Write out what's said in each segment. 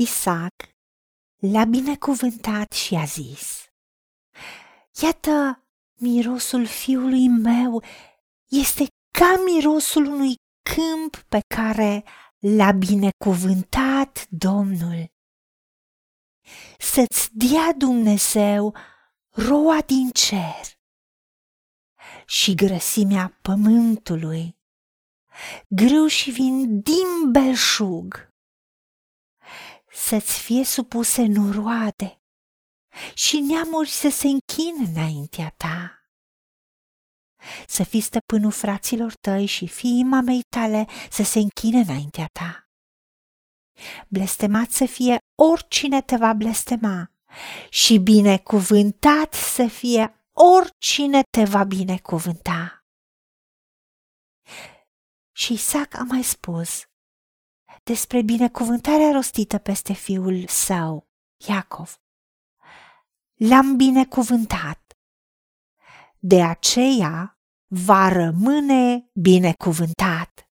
Isaac l-a binecuvântat și a zis, Iată, mirosul fiului meu este ca mirosul unui câmp pe care l-a binecuvântat Domnul. Să-ți dea Dumnezeu roa din cer și grăsimea pământului, grâu și vin din belșug, să-ți fie supuse noroade și neamuri să se închine înaintea ta. Să fii stăpânul fraților tăi și fiii mamei tale să se închine înaintea ta. Blestemat să fie oricine te va blestema și binecuvântat să fie oricine te va binecuvânta. Și Isaac a mai spus despre binecuvântarea rostită peste fiul său, Iacov. L-am binecuvântat. De aceea va rămâne binecuvântat.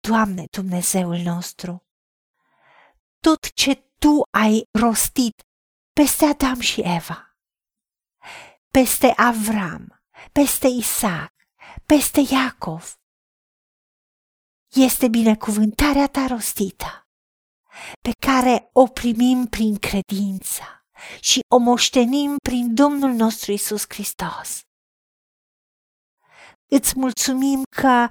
Doamne Dumnezeul nostru, tot ce Tu ai rostit peste Adam și Eva, peste Avram, peste Isaac, peste Iacov. Este binecuvântarea ta rostită, pe care o primim prin credință și o moștenim prin Domnul nostru Isus Hristos. Îți mulțumim că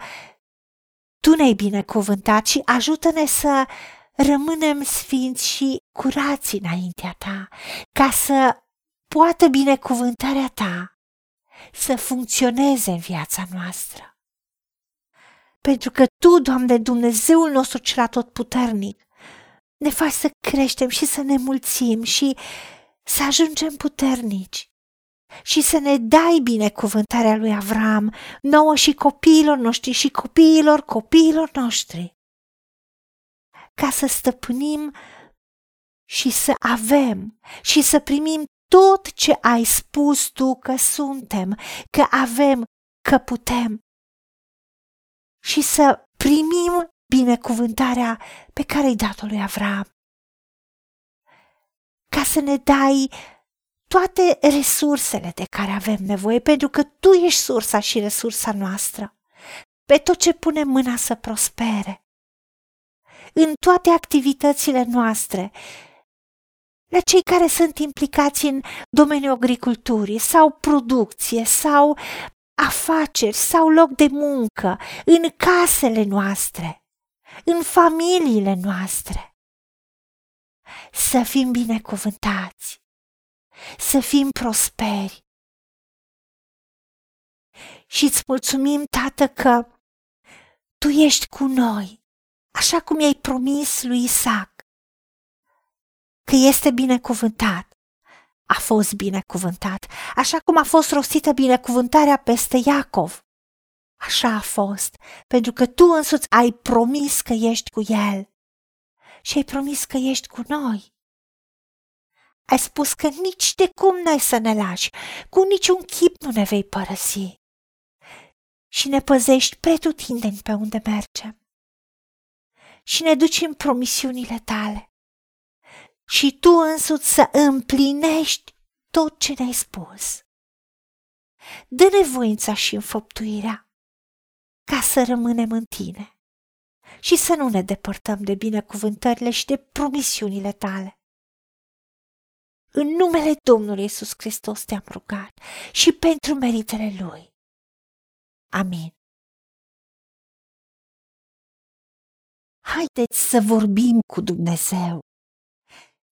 Tu ne-ai binecuvântat și ajută-ne să rămânem sfinți și curați înaintea ta, ca să poată binecuvântarea ta să funcționeze în viața noastră. Pentru că Tu, Doamne, Dumnezeul nostru cel puternic, ne faci să creștem și să ne mulțim și să ajungem puternici și să ne dai binecuvântarea lui Avram, nouă și copiilor noștri și copiilor copiilor noștri ca să stăpânim și să avem și să primim tot ce ai spus tu că suntem, că avem, că putem. Și să primim binecuvântarea pe care ai dat-o lui Avram. Ca să ne dai toate resursele de care avem nevoie, pentru că tu ești sursa și resursa noastră. Pe tot ce punem mâna să prospere în toate activitățile noastre, la cei care sunt implicați în domeniul agriculturii sau producție sau afaceri sau loc de muncă, în casele noastre, în familiile noastre. Să fim binecuvântați, să fim prosperi. Și îți mulțumim, Tată, că Tu ești cu noi așa cum i-ai promis lui Isaac, că este binecuvântat. A fost binecuvântat, așa cum a fost rostită binecuvântarea peste Iacov. Așa a fost, pentru că tu însuți ai promis că ești cu el și ai promis că ești cu noi. Ai spus că nici de cum n-ai să ne lași, cu niciun chip nu ne vei părăsi și ne păzești pretutindeni pe unde mergem și ne duci în promisiunile tale. Și tu însuți să împlinești tot ce ne-ai spus. Dă-ne voința și înfăptuirea ca să rămânem în tine și să nu ne depărtăm de binecuvântările și de promisiunile tale. În numele Domnului Isus Hristos te-am rugat și pentru meritele Lui. Amin. Haideți să vorbim cu Dumnezeu,